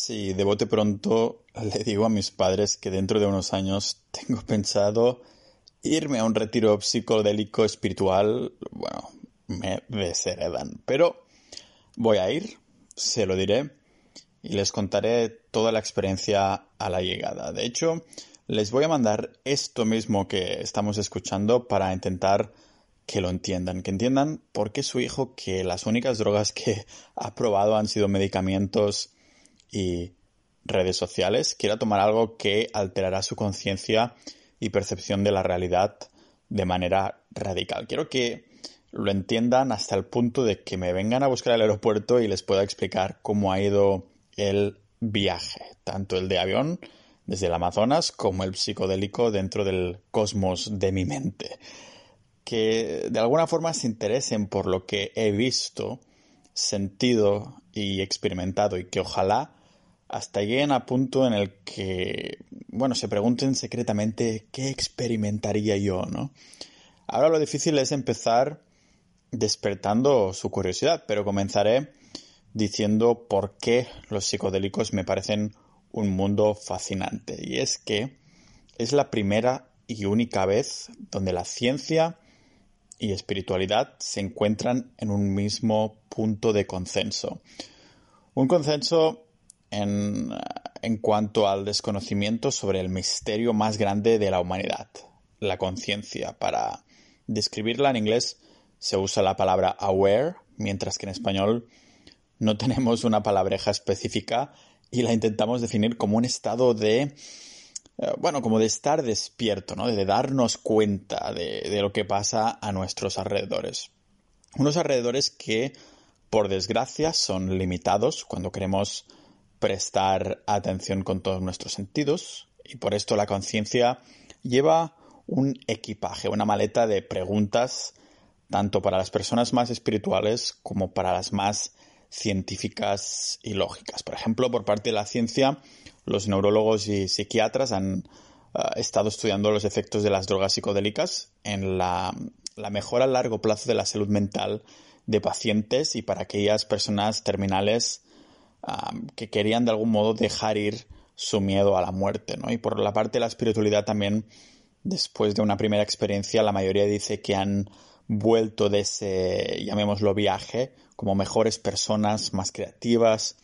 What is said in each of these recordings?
Sí, de bote pronto le digo a mis padres que dentro de unos años tengo pensado irme a un retiro psicodélico espiritual. Bueno, me desheredan. Pero voy a ir, se lo diré y les contaré toda la experiencia a la llegada. De hecho, les voy a mandar esto mismo que estamos escuchando para intentar que lo entiendan, que entiendan por qué su hijo, que las únicas drogas que ha probado han sido medicamentos y redes sociales, quiera tomar algo que alterará su conciencia y percepción de la realidad de manera radical. Quiero que lo entiendan hasta el punto de que me vengan a buscar al aeropuerto y les pueda explicar cómo ha ido el viaje, tanto el de avión desde el Amazonas como el psicodélico dentro del cosmos de mi mente. Que de alguna forma se interesen por lo que he visto, sentido y experimentado y que ojalá hasta lleguen a punto en el que, bueno, se pregunten secretamente qué experimentaría yo, ¿no? Ahora lo difícil es empezar despertando su curiosidad, pero comenzaré diciendo por qué los psicodélicos me parecen un mundo fascinante. Y es que es la primera y única vez donde la ciencia y espiritualidad se encuentran en un mismo punto de consenso. Un consenso en, cuanto al desconocimiento sobre el misterio más grande de la humanidad, la conciencia. Para describirla en inglés se usa la palabra aware, mientras que en español no tenemos una palabreja específica y la intentamos definir como un estado de, eh, bueno, como de estar despierto, ¿no? De darnos cuenta de lo que pasa a nuestros alrededores. Unos alrededores que, por desgracia, son limitados cuando queremos prestar atención con todos nuestros sentidos y por esto la conciencia lleva un equipaje, una maleta de preguntas tanto para las personas más espirituales como para las más científicas y lógicas. Por ejemplo, por parte de la ciencia, los neurólogos y psiquiatras han uh, estado estudiando los efectos de las drogas psicodélicas en la, la, mejora a largo plazo de la salud mental de pacientes y para aquellas personas terminales que querían de algún modo dejar ir su miedo a la muerte. ¿no? Y por la parte de la espiritualidad también, después de una primera experiencia, la mayoría dice que han vuelto de ese, llamémoslo, viaje como mejores personas, más creativas,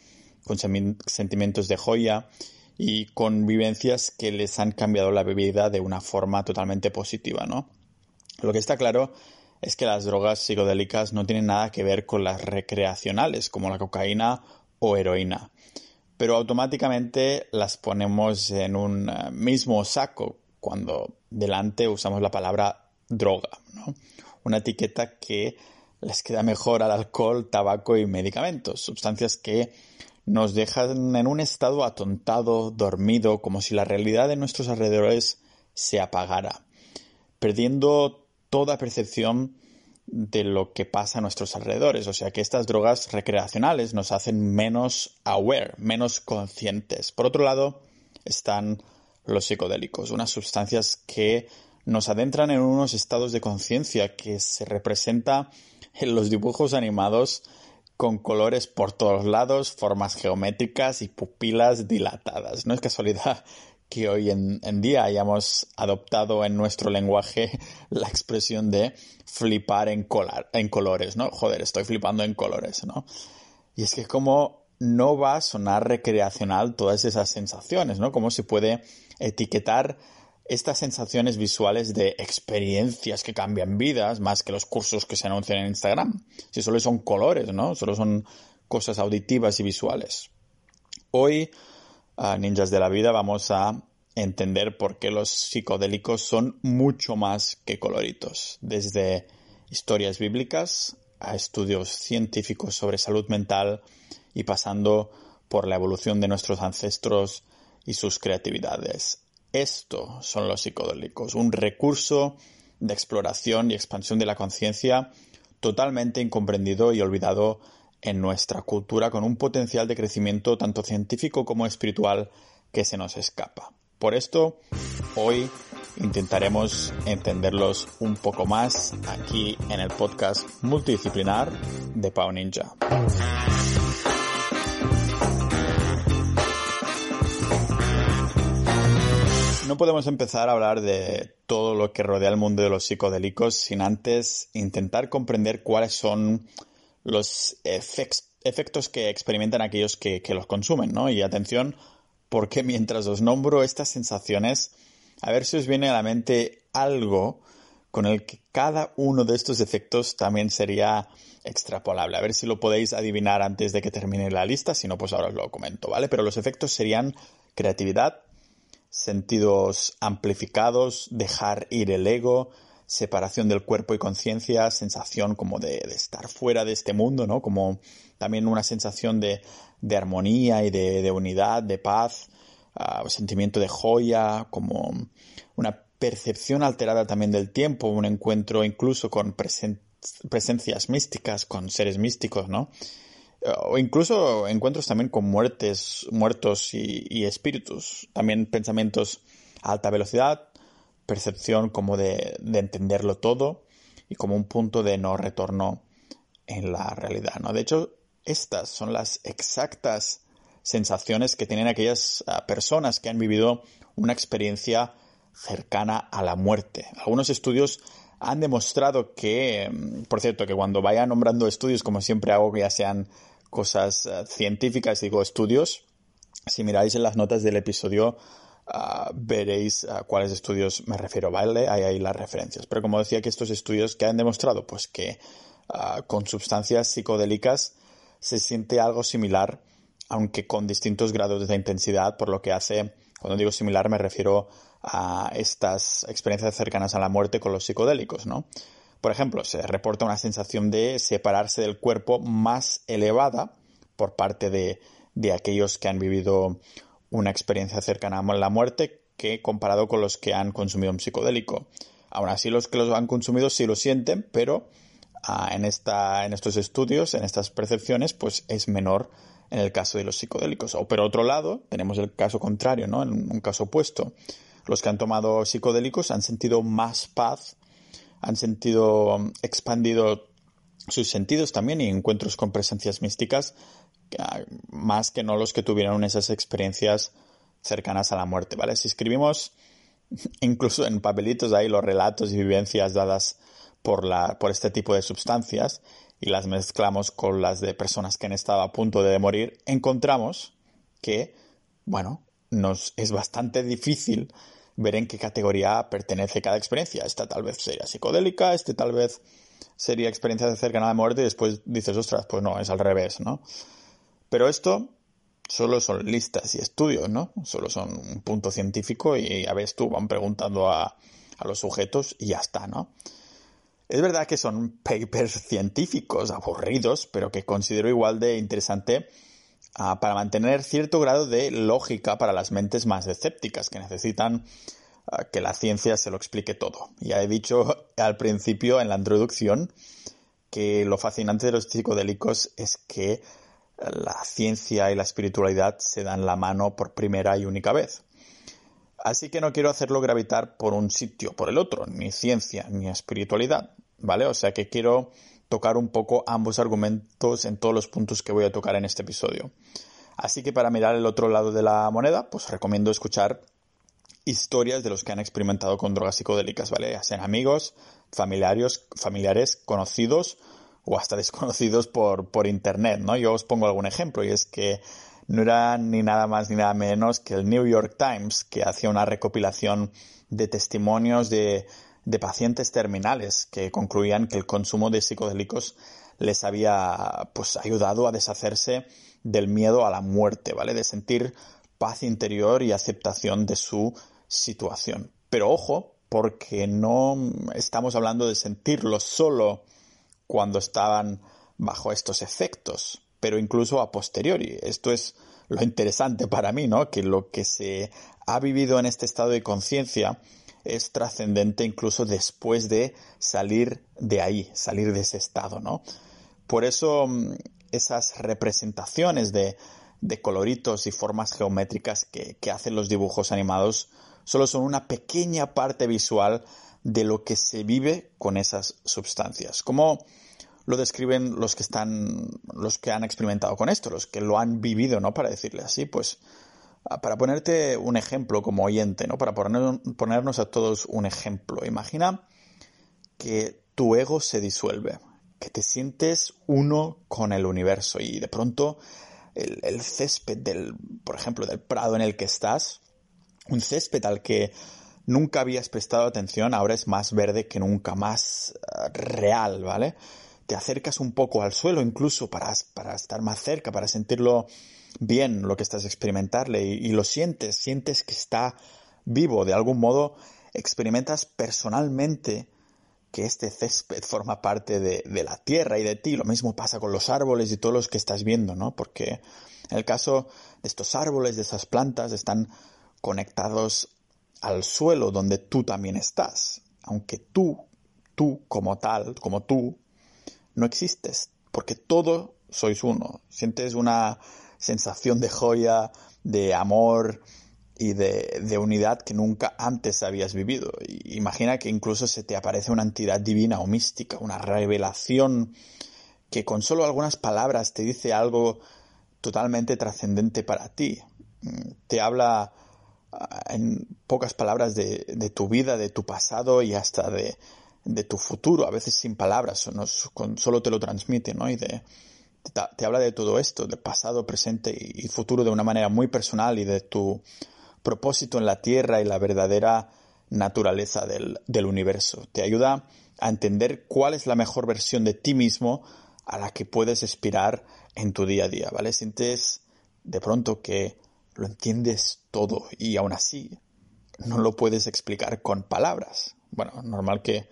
con sentimientos de joya y con vivencias que les han cambiado la vida de una forma totalmente positiva, ¿no? Lo que está claro es que las drogas psicodélicas no tienen nada que ver con las recreacionales, como la cocaína o heroína, pero automáticamente las ponemos en un eh, mismo saco cuando delante usamos la palabra droga. Una etiqueta que les queda mejor al alcohol, tabaco y medicamentos, sustancias que nos dejan en un estado atontado, dormido, como si la realidad de nuestros alrededores se apagara, perdiendo toda percepción de lo que pasa a nuestros alrededores. O sea que estas drogas recreacionales nos hacen menos aware, menos conscientes. Por otro lado, están los psicodélicos, unas sustancias que nos adentran en unos estados de conciencia que se representa en los dibujos animados con colores por todos lados, formas geométricas y pupilas dilatadas. No es casualidad que hoy en, día hayamos adoptado en nuestro lenguaje la expresión de flipar en, colar, en colores, ¿no? Joder, estoy flipando en colores, ¿no? Y es que como no va a sonar recreacional todas esas sensaciones, ¿no? Cómo se puede etiquetar estas sensaciones visuales de experiencias que cambian vidas más que los cursos que se anuncian en Instagram. Si solo son colores, ¿no? Solo son cosas auditivas y visuales. Hoy, a Ninjas de la Vida, vamos a entender por qué los psicodélicos son mucho más que coloritos. Desde historias bíblicas a estudios científicos sobre salud mental y pasando por la evolución de nuestros ancestros y sus creatividades. Esto son los psicodélicos, un recurso de exploración y expansión de la conciencia totalmente incomprendido y olvidado en nuestra cultura con un potencial de crecimiento tanto científico como espiritual que se nos escapa. Por esto, hoy intentaremos entenderlos un poco más aquí en el podcast multidisciplinar de Pau Ninja. No podemos empezar a hablar de todo lo que rodea el mundo de los psicodélicos sin antes intentar comprender cuáles son los efectos que experimentan aquellos que, los consumen, ¿no? Y atención, porque mientras os nombro estas sensaciones, a ver si os viene a la mente algo con el que cada uno de estos efectos también sería extrapolable. A ver si lo podéis adivinar antes de que termine la lista, si no, pues ahora os lo comento, ¿vale? Pero los efectos serían creatividad, sentidos amplificados, dejar ir el ego, separación del cuerpo y conciencia, sensación como de, estar fuera de este mundo, ¿no? Como también una sensación de, armonía y de, unidad, de paz, uh, sentimiento de joya, como una percepción alterada también del tiempo, un encuentro incluso con presencias místicas, con seres místicos, ¿no? O incluso encuentros también con muertes, muertos y, espíritus. También pensamientos a alta velocidad, percepción como de, de, entenderlo todo y como un punto de no retorno en la realidad, ¿no? De hecho, estas son las exactas sensaciones que tienen aquellas ah, personas que han vivido una experiencia cercana a la muerte. Algunos estudios han demostrado que, mm, por cierto, que cuando vaya nombrando estudios, como siempre hago, que ya sean cosas eh, científicas, digo estudios, si miráis en las notas del episodio, ah, veréis a cuáles estudios me refiero, ¿vale? Hay las referencias. Pero como decía que estos estudios que han demostrado, pues que ah, con sustancias psicodélicas se siente algo similar, aunque con distintos grados de intensidad, por lo que hace, cuando digo similar me refiero a estas experiencias cercanas a la muerte con los psicodélicos, ¿no? Por ejemplo, se reporta una sensación de separarse del cuerpo más elevada por parte de, de aquellos que han vivido una experiencia cercana a la muerte que comparado con los que han consumido un psicodélico. Aún así, los que los han consumido sí lo sienten, pero ah, en, esta, en estos estudios, en estas percepciones, pues es menor en el caso de los psicodélicos. O por otro lado, tenemos el caso contrario, ¿no? En un caso opuesto los que han tomado psicodélicos han sentido más paz, han sentido um, expandido sus sentidos también y encuentros con presencias místicas más que no los que tuvieron esas experiencias cercanas a la muerte, ¿vale? Si escribimos incluso en papelitos ahí los relatos y vivencias dadas por, la, por este tipo de sustancias y las mezclamos con las de personas que han estado a punto de morir, encontramos que, bueno, nos es bastante difícil ver en qué categoría pertenece cada experiencia. Esta tal vez sería psicodélica, este tal vez sería experiencia cercana a la muerte y después dices, ostras, pues no, es al revés, ¿no? Pero esto solo son listas y estudios, ¿no? Solo son un punto científico y ya ves tú, van preguntando a, a los sujetos y ya está, ¿no? Es verdad que son papers científicos aburridos, pero que considero igual de interesante Ah, para mantener cierto grado de lógica para las mentes más escépticas que necesitan ah, que la ciencia se lo explique todo. Ya he dicho al principio en la introducción que lo fascinante de los psicodélicos es que la ciencia y la espiritualidad se dan la mano por primera y única vez. Así que no quiero hacerlo gravitar por un sitio por el otro, ni ciencia ni espiritualidad, ¿vale? O sea que quiero tocar un poco ambos argumentos en todos los puntos que voy a tocar en este episodio. Así que para mirar el otro lado de la moneda, pues recomiendo escuchar historias de los que han experimentado con drogas psicodélicas, ¿vale? Ya sean amigos, familiares, familiares, conocidos o hasta desconocidos por, por internet, ¿no? Yo os pongo algún ejemplo y es que no era ni nada más ni nada menos que el New York Times que hacía una recopilación de testimonios de de pacientes terminales que concluían que el consumo de psicodélicos les había pues ayudado a deshacerse del miedo a la muerte, ¿vale? De sentir paz interior y aceptación de su situación. Pero ojo, porque no estamos hablando de sentirlo solo cuando estaban bajo estos efectos, pero incluso a posteriori. Esto es lo interesante para mí, ¿no? Que lo que se ha vivido en este estado de conciencia es trascendente incluso después de salir de ahí, salir de ese estado, ¿no? Por eso mm, esas representaciones de, coloritos y formas geométricas que, hacen los dibujos animados solo son una pequeña parte visual de lo que se vive con esas sustancias. ¿Cómo lo describen los que están, los que han experimentado con esto, los que lo han vivido, ¿no? Para decirle así, pues Ah, para ponerte un ejemplo como oyente, ¿no? Para ponernos a todos un ejemplo. Imagina que tu ego se disuelve, que te sientes uno con el universo y de pronto el, el, césped del, por ejemplo, del prado en el que estás, un césped al que nunca habías prestado atención, ahora es más verde que nunca, más ah, real, ¿vale? Te acercas un poco al suelo incluso para, para estar más cerca, para sentirlo bien lo que estás experimentando y, lo sientes, sientes que está vivo, de algún modo experimentas personalmente que este césped forma parte de, de, la tierra y de ti. Lo mismo pasa con los árboles y todos los que estás viendo, ¿no? Porque en el caso de estos árboles, de esas plantas, están conectados al suelo donde tú también estás. Aunque tú, tú como tal, como tú, no existes. Porque todo sois uno. Sientes una sensación de joya, de amor y de, unidad que nunca antes habías vivido. Imagina que incluso se te aparece una entidad divina o mística, una revelación que con solo algunas palabras te dice algo totalmente trascendente para ti. Te habla en pocas palabras de, tu vida, de tu pasado y hasta de, tu futuro, a veces sin palabras, solo te lo transmite, ¿no? Y de, te, habla de todo esto, del pasado, presente y futuro de una manera muy personal y de tu propósito en la Tierra y la verdadera naturaleza del, del universo. Te ayuda a entender cuál es la mejor versión de ti mismo a la que puedes aspirar en tu día a día, ¿vale? Sientes de pronto que lo entiendes todo y aún así no lo puedes explicar con palabras. Bueno, normal que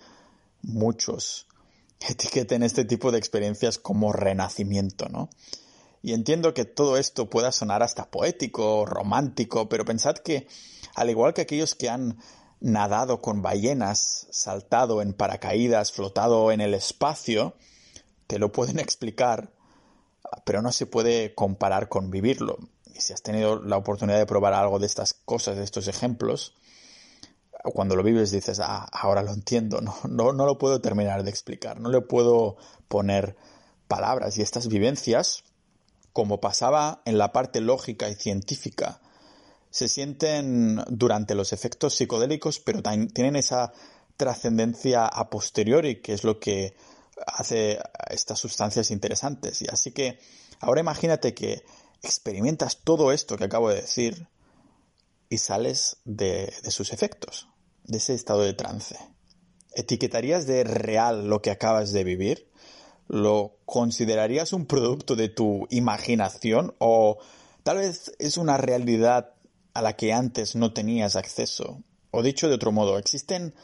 muchos etiqueten este tipo de experiencias como renacimiento, ¿no? Y entiendo que todo esto pueda sonar hasta poético, romántico, pero pensad que, al igual que aquellos que han nadado con ballenas, saltado en paracaídas, flotado en el espacio, te lo pueden explicar, pero no se puede comparar con vivirlo. Y si has tenido la oportunidad de probar algo de estas cosas, de estos ejemplos, cuando lo vives dices, ah, ahora lo entiendo, no, no, no lo puedo terminar de explicar, no le puedo poner palabras. Y estas vivencias, como pasaba en la parte lógica y científica, se sienten durante los efectos psicodélicos, pero tienen esa trascendencia a posteriori, que es lo que hace estas sustancias interesantes. Y así que ahora imagínate que experimentas todo esto que acabo de decir y sales de, sus efectos de ese estado de trance? ¿Etiquetarías de real lo que acabas de vivir? ¿Lo considerarías un producto de tu imaginación o tal vez es una realidad a la que antes no tenías acceso? O dicho de otro modo, ¿existen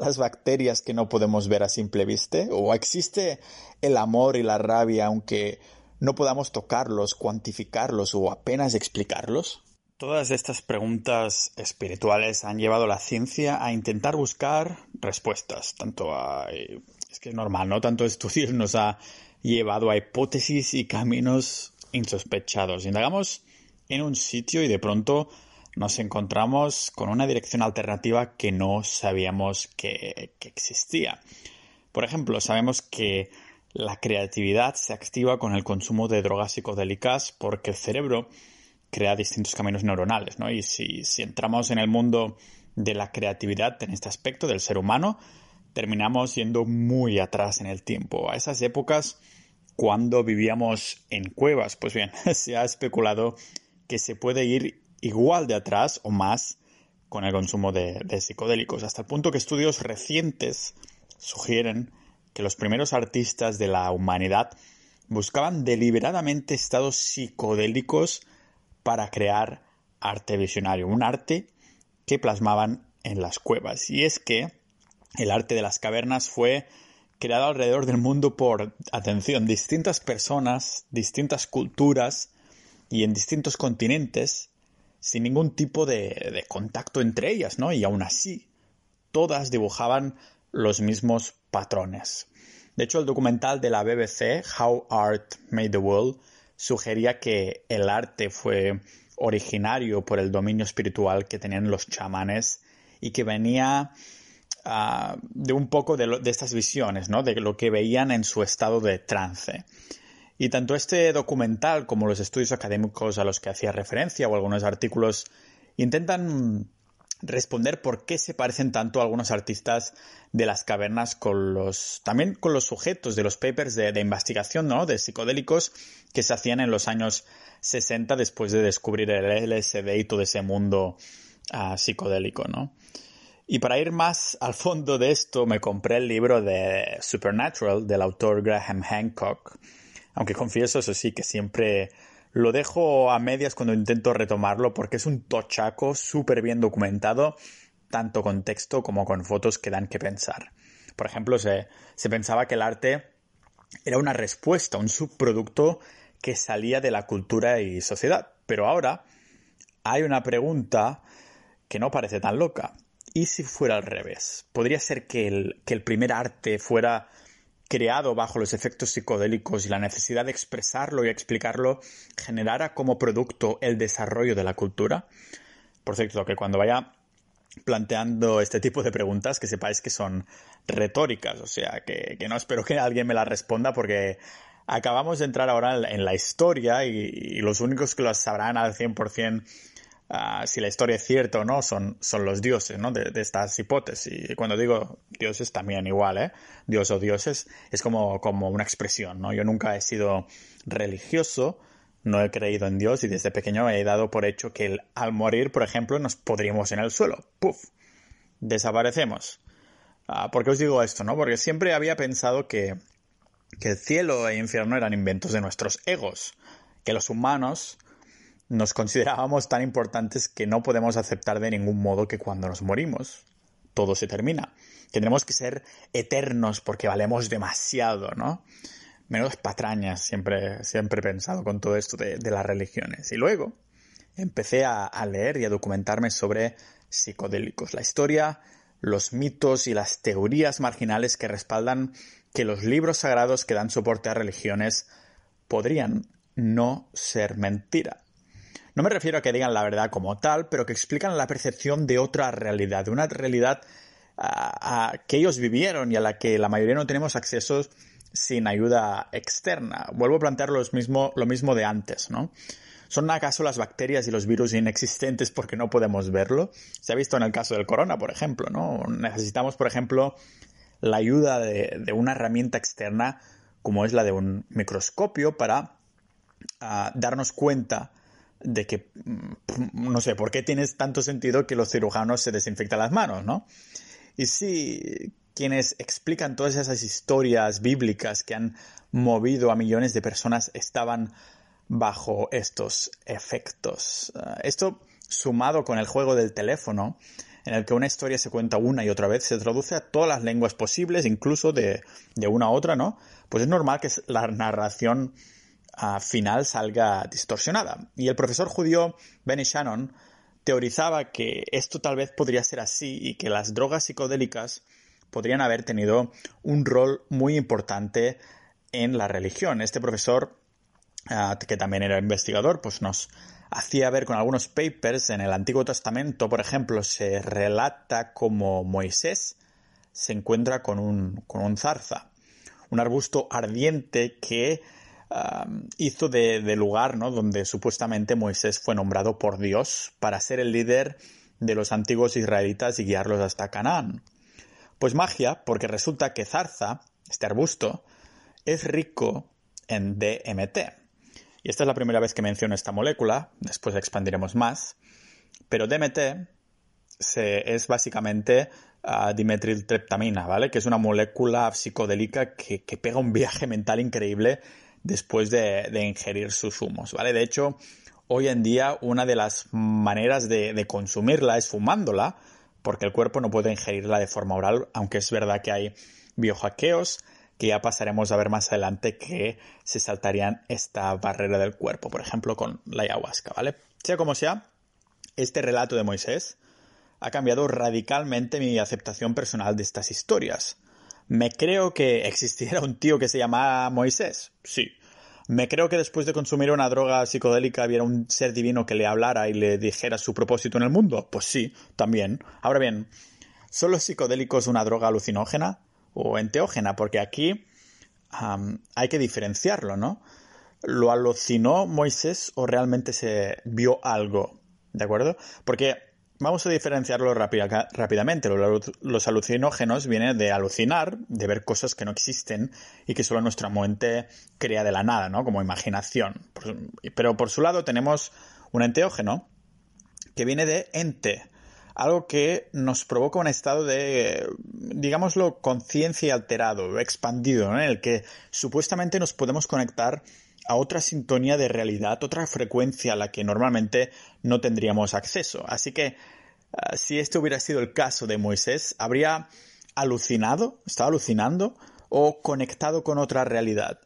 las bacterias que no podemos ver a simple vista? ¿O existe el amor y la rabia aunque no podamos tocarlos, cuantificarlos o apenas explicarlos? Todas estas preguntas espirituales han llevado a la ciencia a intentar buscar respuestas, tanto a... Eh, es que es normal, ¿no? Tanto estudios nos ha llevado a hipótesis y caminos insospechados. Indagamos en un sitio y de pronto nos encontramos con una dirección alternativa que no sabíamos que, que existía. Por ejemplo, sabemos que la creatividad se activa con el consumo de drogas psicodélicas porque el cerebro crea distintos caminos neuronales, ¿no? Y si, entramos en el mundo de la creatividad en este aspecto del ser humano, terminamos yendo muy atrás en el tiempo, a esas épocas cuando vivíamos en cuevas. Pues bien, se ha especulado que se puede ir igual de atrás o más con el consumo de, de, psicodélicos, hasta el punto que estudios recientes sugieren que los primeros artistas de la humanidad buscaban deliberadamente estados psicodélicos para crear arte visionario, un arte que plasmaban en las cuevas. Y es que el arte de las cavernas fue creado alrededor del mundo por, atención, distintas personas, distintas culturas y en distintos continentes, sin ningún tipo de, contacto entre ellas, ¿no? Y aún así, todas dibujaban los mismos patrones. De hecho, el documental de la BBC, How Art Made the World, sugería que el arte fue originario por el dominio espiritual que tenían los chamanes y que venía ah, de un poco de, estas visiones, ¿no? de lo que veían en su estado de trance. Y tanto este documental como los estudios académicos a los que hacía referencia o algunos artículos intentan responder por qué se parecen tanto algunos artistas de las cavernas con los también con los sujetos de los papers de, investigación ¿no? de psicodélicos que se hacían en los años 60 después de descubrir el LSD y todo ese mundo uh, psicodélico ¿no? y para ir más al fondo de esto me compré el libro de Supernatural del autor Graham Hancock aunque confieso eso sí que siempre lo dejo a medias cuando intento retomarlo porque es un tochaco súper bien documentado, tanto con texto como con fotos que dan que pensar. Por ejemplo, se, pensaba que el arte era una respuesta, un subproducto que salía de la cultura y sociedad. Pero ahora hay una pregunta que no parece tan loca. ¿Y si fuera al revés? ¿Podría ser que el, que el primer arte fuera creado bajo los efectos psicodélicos y la necesidad de expresarlo y explicarlo generara como producto el desarrollo de la cultura? Por cierto, que cuando vaya planteando este tipo de preguntas, que sepáis que son retóricas, o sea, que, no espero que alguien me las responda porque acabamos de entrar ahora en la historia y, y los únicos que lo sabrán al 100% Ah, si la historia es cierta o no, son, son los dioses, ¿no? De, estas hipótesis. Y cuando digo dioses también igual, ¿eh? Dios o dioses es como, como una expresión, ¿no? Yo nunca he sido religioso, no he creído en Dios y desde pequeño he dado por hecho que al morir, por ejemplo, nos podríamos en el suelo. ¡Puf! Desaparecemos. Ah, ¿Por qué os digo esto, no? Porque siempre había pensado que, que el cielo e infierno eran inventos de nuestros egos, que los humanos nos considerábamos tan importantes que no podemos aceptar de ningún modo que cuando nos morimos todo se termina. Tendremos que ser eternos porque valemos demasiado, ¿no? Menos patrañas siempre, siempre he pensado con todo esto de, las religiones. Y luego empecé a, a leer y a documentarme sobre psicodélicos, la historia, los mitos y las teorías marginales que respaldan que los libros sagrados que dan soporte a religiones podrían no ser mentira. No me refiero a que digan la verdad como tal, pero que explican la percepción de otra realidad, de una realidad a, que ellos vivieron y a la que la mayoría no tenemos acceso sin ayuda externa. Vuelvo a plantear lo mismo, lo mismo de antes, ¿no? ¿Son acaso las bacterias y los virus inexistentes porque no podemos verlo? Se ha visto en el caso del corona, por ejemplo, ¿no? Necesitamos, por ejemplo, la ayuda de, una herramienta externa como es la de un microscopio para ah, darnos cuenta de que, mm, no sé, ¿por qué tiene tanto sentido que los cirujanos se desinfectan las manos, no? Y sí, quienes explican todas esas historias bíblicas que han movido a millones de personas estaban bajo estos efectos. Ah, esto, sumado con el juego del teléfono, en el que una historia se cuenta una y otra vez, se traduce a todas las lenguas posibles, incluso de, de una a otra, ¿no? Pues es normal que la narración final salga distorsionada. Y el profesor judío Benny Shannon teorizaba que esto tal vez podría ser así y que las drogas psicodélicas podrían haber tenido un rol muy importante en la religión. Este profesor, ah, que también era investigador, pues nos hacía ver con algunos papers en el Antiguo Testamento, por ejemplo, se relata como Moisés se encuentra con un, con un zarza, un arbusto ardiente que hizo de, lugar ¿no? donde supuestamente Moisés fue nombrado por Dios para ser el líder de los antiguos israelitas y guiarlos hasta Canaán. Pues magia, porque resulta que zarza, este arbusto, es rico en DMT. Y esta es la primera vez que menciono esta molécula, después expandiremos más. Pero DMT es básicamente uh, ¿vale? Que es una molécula psicodélica que pega un viaje mental increíble después de, ingerir sus humos, ¿vale? De hecho, hoy en día una de las maneras de, consumirla es fumándola, porque el cuerpo no puede ingerirla de forma oral, aunque es verdad que hay biohackeos que ya pasaremos a ver más adelante que se saltarían esta barrera del cuerpo, por ejemplo con la ayahuasca, ¿vale? Sea como sea, este relato de Moisés ha cambiado radicalmente mi aceptación personal de estas historias. ¿Me creo que existiera un tío que se llamaba Moisés? Sí. ¿Me creo que después de consumir una droga psicodélica hubiera un ser divino que le hablara y le dijera su propósito en el mundo? Pues sí, también. Ahora bien, ¿son los psicodélicos una droga alucinógena o enteógena? Porque aquí hay que diferenciarlo, ¿no? ¿lo alucinó Moisés o realmente se vio algo? ¿De acuerdo? Porque vamos a diferenciarlo rápidamente. Los alucinógenos vienen de alucinar, de ver cosas que no existen y que solo nuestra mente crea de la nada, ¿no? Como imaginación. Pero por su lado tenemos un enteógeno que viene de ente, algo que nos provoca un estado de, digámoslo, conciencia alterado, expandido, en el que supuestamente nos podemos conectar a otra sintonía de realidad, otra frecuencia a la que normalmente no tendríamos acceso. Así que ah, si este hubiera sido el caso de Moisés, habría alucinado, estaba alucinando o conectado con otra realidad.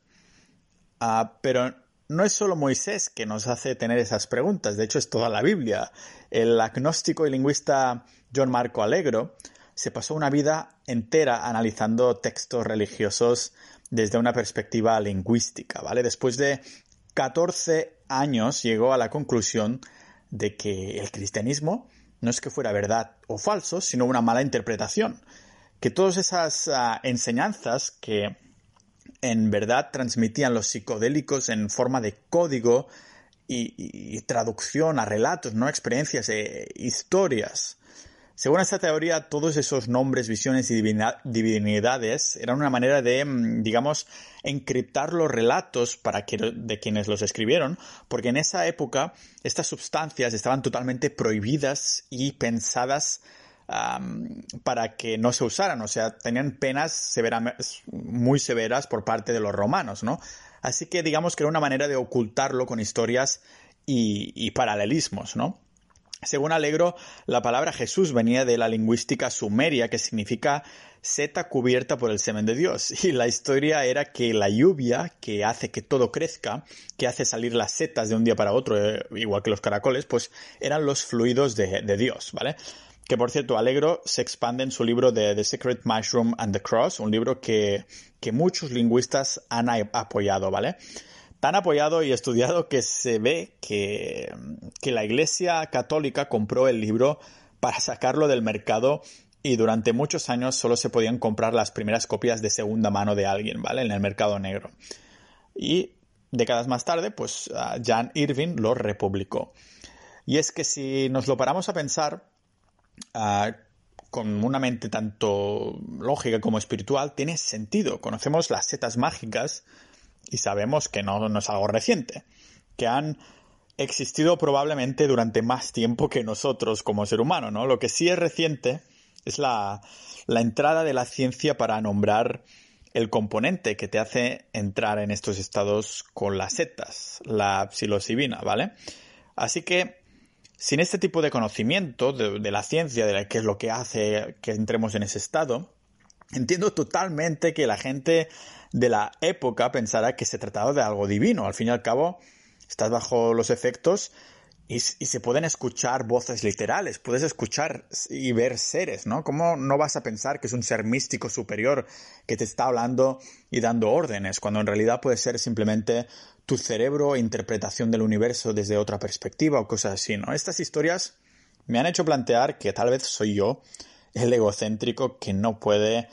Ah, pero no es solo Moisés que nos hace tener esas preguntas, de hecho es toda la Biblia. El agnóstico y lingüista John Marco Alegro se pasó una vida entera analizando textos religiosos desde una perspectiva lingüística, ¿vale? Después de 14 años llegó a la conclusión de que el cristianismo no es que fuera verdad o falso, sino una mala interpretación. Que todas esas ah, enseñanzas que en verdad transmitían los psicodélicos en forma de código y, traducción a relatos, no experiencias, e historias. Según esta teoría, todos esos nombres, visiones y divinidades eran una manera de, mm, digamos, encriptar los relatos para que, de quienes los escribieron, porque en esa época estas sustancias estaban totalmente prohibidas y pensadas para que no se usaran, o sea, tenían penas muy severas por parte de los romanos, ¿no? Así que digamos que era una manera de ocultarlo con historias y, paralelismos, ¿no? Según Alegro, la palabra Jesús venía de la lingüística sumeria, que significa seta cubierta por el semen de Dios. Y la historia era que la lluvia, que hace que todo crezca, que hace salir las setas de un día para otro, eh, igual que los caracoles, pues eran los fluidos de, Dios, ¿vale? que por cierto, Alegro se expande en su libro de The Secret Mushroom and the Cross, un libro que, muchos lingüistas han apoyado, ¿vale? Tan apoyado y estudiado que se ve que, que la Iglesia Católica compró el libro para sacarlo del mercado y durante muchos años solo se podían comprar las primeras copias de segunda mano de alguien, ¿vale? En el mercado negro. Y décadas más tarde, pues Jan Irving lo republicó. Y es que si nos lo paramos a pensar, Ah, con una mente tanto lógica como espiritual, tiene sentido. Conocemos las setas mágicas y sabemos que no, es algo reciente, que han existido probablemente durante más tiempo que nosotros como ser humano, ¿no? Lo que sí es reciente es la, la entrada de la ciencia para nombrar el componente que te hace entrar en estos estados con las setas, la psilocibina, ¿vale? Así que sin este tipo de conocimiento de, la ciencia, de qué es lo que hace que entremos en ese estado, entiendo totalmente que la gente de la época pensara que se trataba de algo divino. Al fin y al cabo, estás bajo los efectos y, se pueden escuchar voces literales, puedes escuchar y ver seres, ¿no? ¿Cómo no vas a pensar que es un ser místico superior que te está hablando y dando órdenes, cuando en realidad puede ser simplemente tu cerebro interpretación del universo desde otra perspectiva o cosas así, ¿no? Estas historias me han hecho plantear que tal vez soy yo el egocéntrico que no puede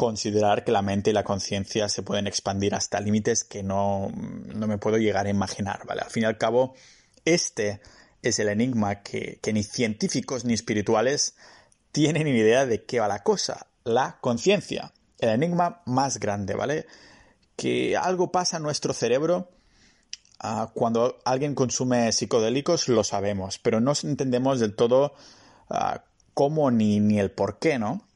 considerar que la mente y la conciencia se pueden expandir hasta límites que no, no me puedo llegar a imaginar, ¿vale? Al fin y al cabo, este es el enigma que, ni científicos ni espirituales tienen ni idea de qué va la cosa, la conciencia. El enigma más grande, ¿vale? Que algo pasa en nuestro cerebro ah, cuando alguien consume psicodélicos, lo sabemos, pero no entendemos del todo ah, cómo ni, ni el por qué, ¿no?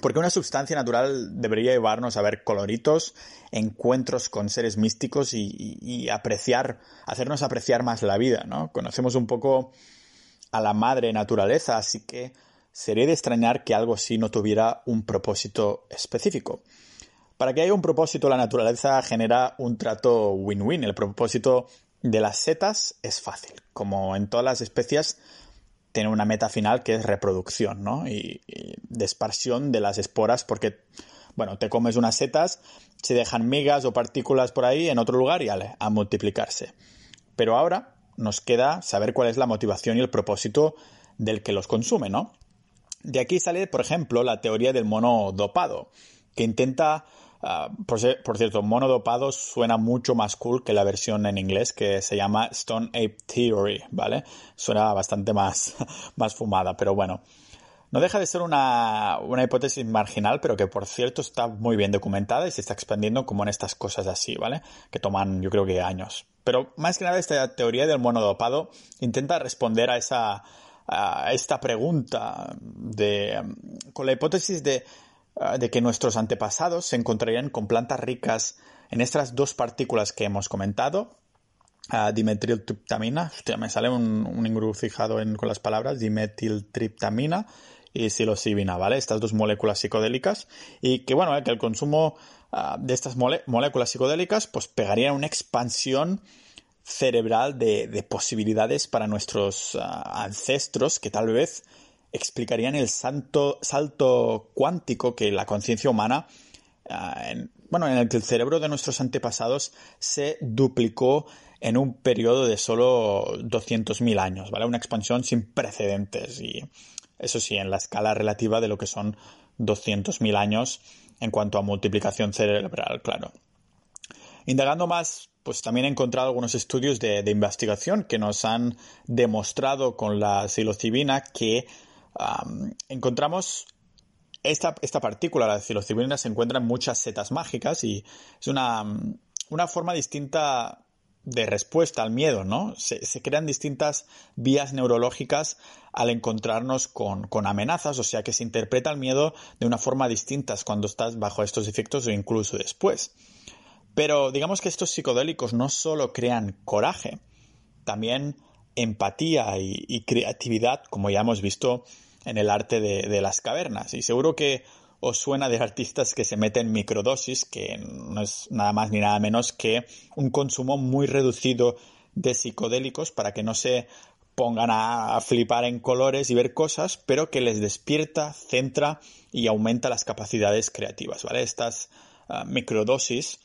Porque una sustancia natural debería llevarnos a ver coloritos, encuentros con seres místicos y, apreciar, hacernos apreciar más la vida, ¿no? Conocemos un poco a la madre naturaleza, así que sería de extrañar que algo así no tuviera un propósito específico. Para que haya un propósito, la naturaleza genera un trato win-win. El propósito de las setas es fácil. Como en todas las especies, tiene una meta final que es reproducción, ¿no? Y, esparción de las esporas porque, bueno, te comes unas setas, se dejan migas o partículas por ahí en otro lugar y a multiplicarse. Pero ahora nos queda saber cuál es la motivación y el propósito del que los consume, ¿no? De aquí sale, por ejemplo, la teoría del mono dopado, que intenta Ah, por, cierto, monodopado suena mucho más cool que la versión en inglés que se llama Stone Ape Theory, ¿vale? Suena bastante más, más fumada, pero bueno. No deja de ser una, una, hipótesis marginal, pero que por cierto está muy bien documentada y se está expandiendo como en estas cosas así, ¿vale? Que toman yo creo que años. Pero más que nada esta teoría del monodopado intenta responder a esa a esta pregunta de, con la hipótesis de de que nuestros antepasados se encontrarían con plantas ricas en estas dos partículas que hemos comentado, uh, dimetiltriptamina, me sale un, un con las palabras, dimetiltriptamina y psilocibina, ¿vale? Estas dos moléculas psicodélicas y que, bueno, que el consumo ah, de estas moléculas psicodélicas pues pegaría una expansión cerebral de posibilidades para nuestros ancestros que tal vez explicarían el salto cuántico que la conciencia humana, ah, bueno, en el que el cerebro de nuestros antepasados se duplicó en un periodo de solo 200.000 años, ¿vale? Una expansión sin precedentes y eso sí, en la escala relativa de lo que son 200.000 años en cuanto a multiplicación cerebral, claro. Indagando más, pues también he encontrado algunos estudios de investigación que nos han demostrado con la psilocibina que encontramos esta, esta, partícula, la psilocibina, se encuentra en muchas setas mágicas y es una, una forma distinta de respuesta al miedo, ¿no? Se, crean distintas vías neurológicas al encontrarnos con, con, amenazas, o sea que se interpreta el miedo de una forma distinta cuando estás bajo estos efectos o incluso después. Pero digamos que estos psicodélicos no solo crean coraje, también empatía y creatividad, como ya hemos visto en el arte de, las cavernas. Y seguro que os suena de artistas que se meten microdosis, que no es nada más ni nada menos que un consumo muy reducido de psicodélicos para que no se pongan a, flipar en colores y ver cosas, pero que les despierta, centra y aumenta las capacidades creativas, ¿vale? Estas ah, microdosis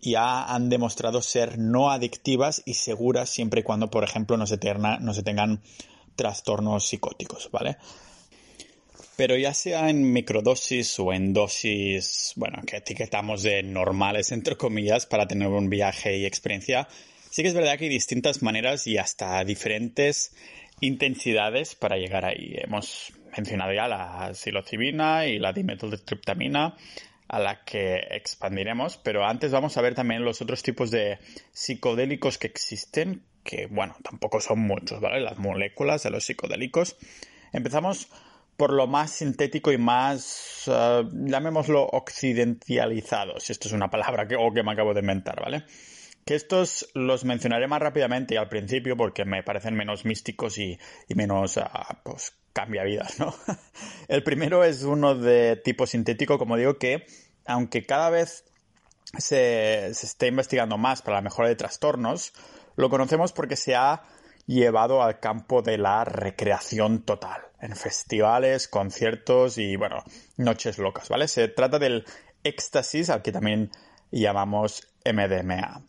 ya han demostrado ser no adictivas y seguras siempre y cuando, por ejemplo, no se, no se tengan trastornos psicóticos, ¿vale? Pero ya sea en microdosis o en dosis, bueno, que etiquetamos de normales, entre comillas, para tener un viaje y experiencia, sí que es verdad que hay distintas maneras y hasta diferentes intensidades para llegar ahí. Hemos mencionado ya la psilocibina y la dimetiltriptamina, a la que expandiremos, pero antes vamos a ver también los otros tipos de psicodélicos que existen, que bueno, tampoco son muchos, ¿vale? Las moléculas de los psicodélicos. Empezamos por lo más sintético y más, uh, llamémoslo occidentalizado, si esto es una palabra que, o que me acabo de inventar, ¿vale? Que estos los mencionaré más rápidamente y al principio porque me parecen menos místicos y, menos, uh, pues, cambia vidas, ¿no? El primero es uno de tipo sintético, como digo, que aunque cada vez se, se esté investigando más para la mejora de trastornos, lo conocemos porque se ha llevado al campo de la recreación total, en festivales, conciertos y, bueno, noches locas, ¿vale? Se trata del éxtasis, al que también llamamos MDMA.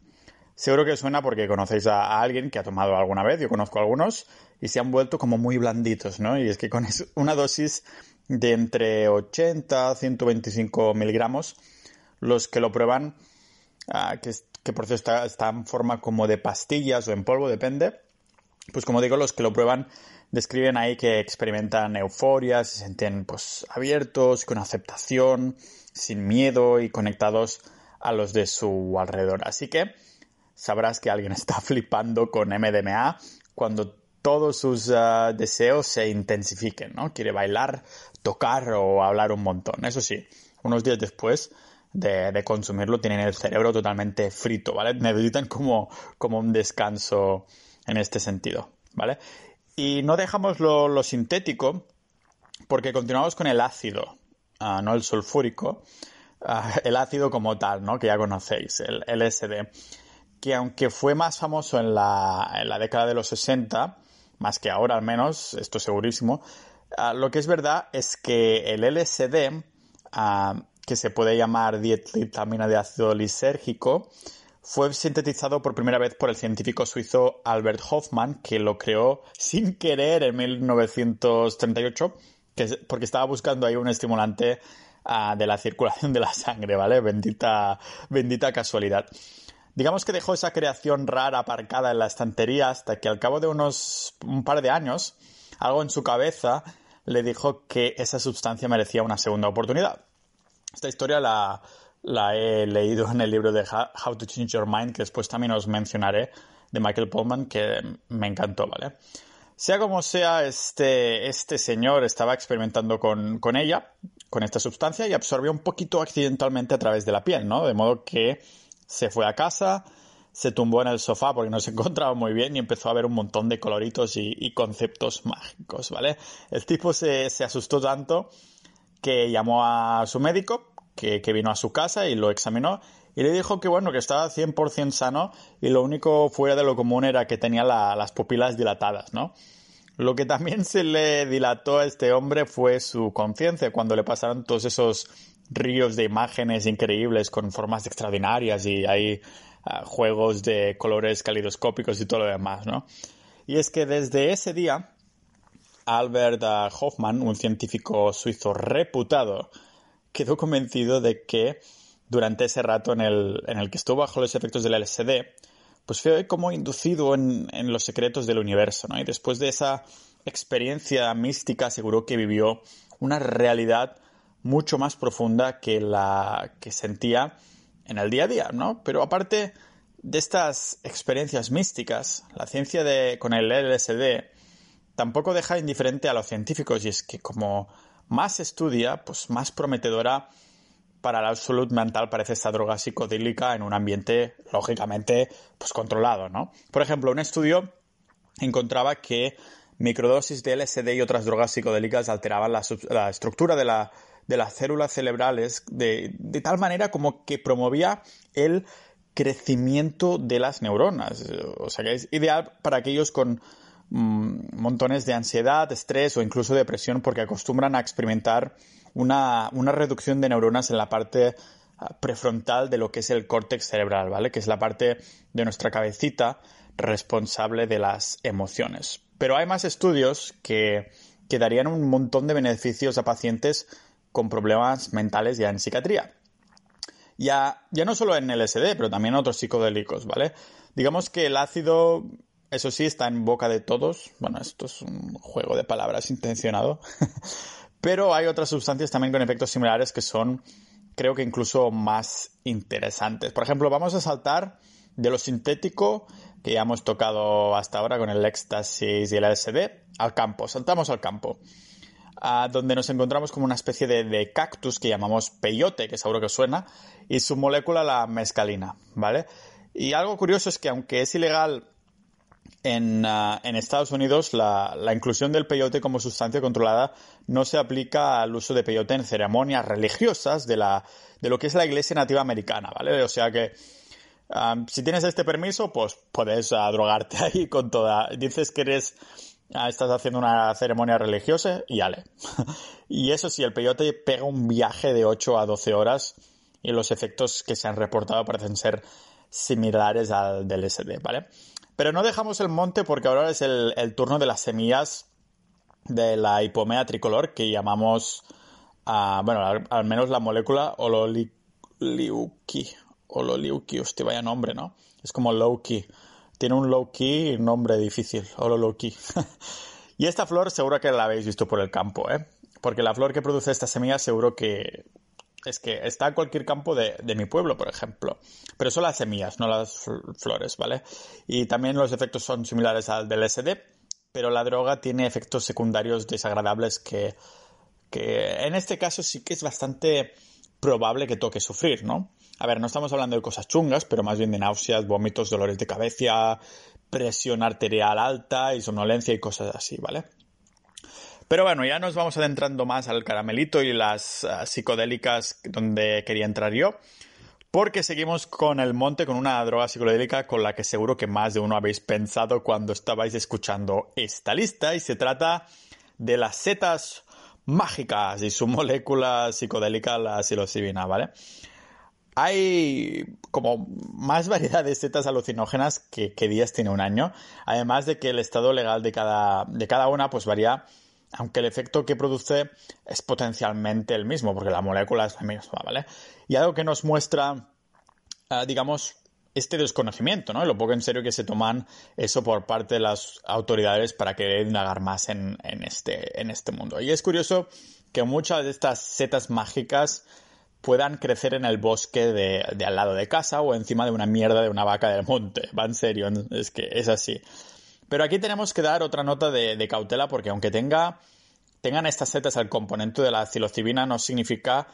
Seguro que suena porque conocéis a, alguien que ha tomado alguna vez, yo conozco a algunos, y se han vuelto como muy blanditos, ¿no? Y es que con una dosis de entre 80 a 125 miligramos, los que lo prueban, ah, que, por cierto está, está en forma como de pastillas o en polvo, depende, pues como digo, los que lo prueban describen ahí que experimentan euforia, se sienten pues abiertos, con aceptación, sin miedo y conectados a los de su alrededor. Así que sabrás que alguien está flipando con MDMA cuando todos sus ah, deseos se intensifiquen, ¿no? Quiere bailar, tocar o hablar un montón. Eso sí, unos días después de, consumirlo tienen el cerebro totalmente frito, ¿vale? Necesitan como, como un descanso en este sentido, ¿vale? Y no dejamos lo, sintético porque continuamos con el ácido, ah, no el sulfúrico, ah, el ácido como tal, ¿no? Que ya conocéis, el LSD, que aunque fue más famoso en la, década de los 60, más que ahora al menos, esto segurísimo, ah, lo que es verdad es que el LSD, que se puede llamar dietiltamina de ácido lisérgico, fue sintetizado por primera vez por el científico suizo Albert Hoffman, que lo creó sin querer en 1938, porque estaba buscando ahí un estimulante ah, de la circulación de la sangre, ¿vale? Bendita, bendita casualidad. Digamos que dejó esa creación rara aparcada en la estantería hasta que al cabo de unos un par de años, algo en su cabeza le dijo que esa sustancia merecía una segunda oportunidad. Esta historia la, he leído en el libro de How to Change Your Mind, que después también os mencionaré, de Michael Pullman, que me encantó, ¿vale? Sea como sea, este, este señor estaba experimentando con, con, ella, con esta sustancia, y absorbió un poquito accidentalmente a través de la piel, ¿no? De modo que se fue a casa, se tumbó en el sofá porque no se encontraba muy bien y empezó a ver un montón de coloritos y, conceptos mágicos, ¿vale? El tipo se, asustó tanto que llamó a su médico, que, que vino a su casa y lo examinó y le dijo que bueno, que estaba 100% sano y lo único fuera de lo común era que tenía las pupilas dilatadas, ¿no? Lo que también se le dilató a este hombre fue su conciencia cuando le pasaron todos esos ríos de imágenes increíbles con formas extraordinarias y hay ah, juegos de colores calidoscópicos y todo lo demás, ¿no? Y es que desde ese día, Albert ah, Hoffman, un científico suizo reputado, quedó convencido de que durante ese rato en el, en el que estuvo bajo los efectos del LSD, pues fue como inducido en, en, los secretos del universo, ¿no? Y después de esa experiencia mística aseguró que vivió una realidad mucho más profunda que la que sentía en el día a día, ¿no? Pero aparte de estas experiencias místicas, la ciencia de, con el LSD tampoco deja indiferente a los científicos y es que como más estudia, pues más prometedora para la salud mental parece esta droga psicodélica en un ambiente, lógicamente, pues controlado, ¿no? Por ejemplo, un estudio encontraba que microdosis de LSD y otras drogas psicodélicas alteraban la, estructura de, las células cerebrales de, tal manera como que promovía el crecimiento de las neuronas. O sea que es ideal para aquellos con mm, montones de ansiedad, estrés o incluso depresión porque acostumbran a experimentar una, reducción de neuronas en la parte ah, prefrontal de lo que es el córtex cerebral, ¿vale? Que es la parte de nuestra cabecita responsable de las emociones. Pero hay más estudios que, que darían un montón de beneficios a pacientes con problemas mentales ya en psiquiatría. Ya, ya no solo en LSD, pero también en otros psicodélicos, ¿vale? Digamos que el ácido, eso sí, está en boca de todos. Bueno, esto es un juego de palabras intencionado. Pero hay otras sustancias también con efectos similares que son, creo que incluso más interesantes. Por ejemplo, vamos a saltar de lo sintético que ya hemos tocado hasta ahora con el éxtasis y el LSD al campo. Saltamos al campo. Donde nos encontramos como una especie de, cactus que llamamos peyote, que seguro que suena, y su molécula la mescalina, ¿vale? Y algo curioso es que aunque es ilegal Ah, en, Estados Unidos la, inclusión del peyote como sustancia controlada no se aplica al uso de peyote en ceremonias religiosas de, la, de lo que es la iglesia nativa americana, ¿vale? O sea que ah, si tienes este permiso, pues puedes ah, drogarte ahí con toda. Dices que eres. Estás haciendo una ceremonia religiosa y ale. y eso sí, el peyote pega un viaje de 8 a 12 horas y los efectos que se han reportado parecen ser similares al del SD, ¿vale? Pero no dejamos el monte porque ahora es el, turno de las semillas de la hipomea tricolor que llamamos, uh, bueno, al, menos la molécula ololiuki. Ololiuki, hostia, vaya nombre, ¿no? Es como Loki. Tiene un Loki nombre difícil, Ololoki. y esta flor seguro que la habéis visto por el campo, ¿eh? Porque la flor que produce esta semilla seguro que es que está en cualquier campo de, mi pueblo, por ejemplo. Pero son las semillas, no las flores, ¿vale? Y también los efectos son similares al del SD, pero la droga tiene efectos secundarios desagradables que, que en este caso sí que es bastante probable que toque sufrir, ¿no? A ver, no estamos hablando de cosas chungas, pero más bien de náuseas, vómitos, dolores de cabeza, presión arterial alta y somnolencia y cosas así, ¿vale? Pero bueno, ya nos vamos adentrando más al caramelito y las ah, psicodélicas donde quería entrar yo. Porque seguimos con el monte, con una droga psicodélica con la que seguro que más de uno habéis pensado cuando estabais escuchando esta lista. Y se trata de las setas mágicas y su molécula psicodélica, la psilocibina, ¿vale? Hay como más variedad de setas alucinógenas que, días tiene un año, además de que el estado legal de cada, de cada una pues varía aunque el efecto que produce es potencialmente el mismo, porque la molécula es la misma, ¿vale? Y algo que nos muestra, ah, digamos, este desconocimiento, ¿no? Lo poco en serio que se toman eso por parte de las autoridades para querer indagar más en, este, en este mundo. Y es curioso que muchas de estas setas mágicas puedan crecer en el bosque de, al lado de casa o encima de una mierda de una vaca del monte. Va en serio, es que es así. Pero aquí tenemos que dar otra nota de, cautela porque aunque tenga, tengan estas setas el componente de la psilocibina no significa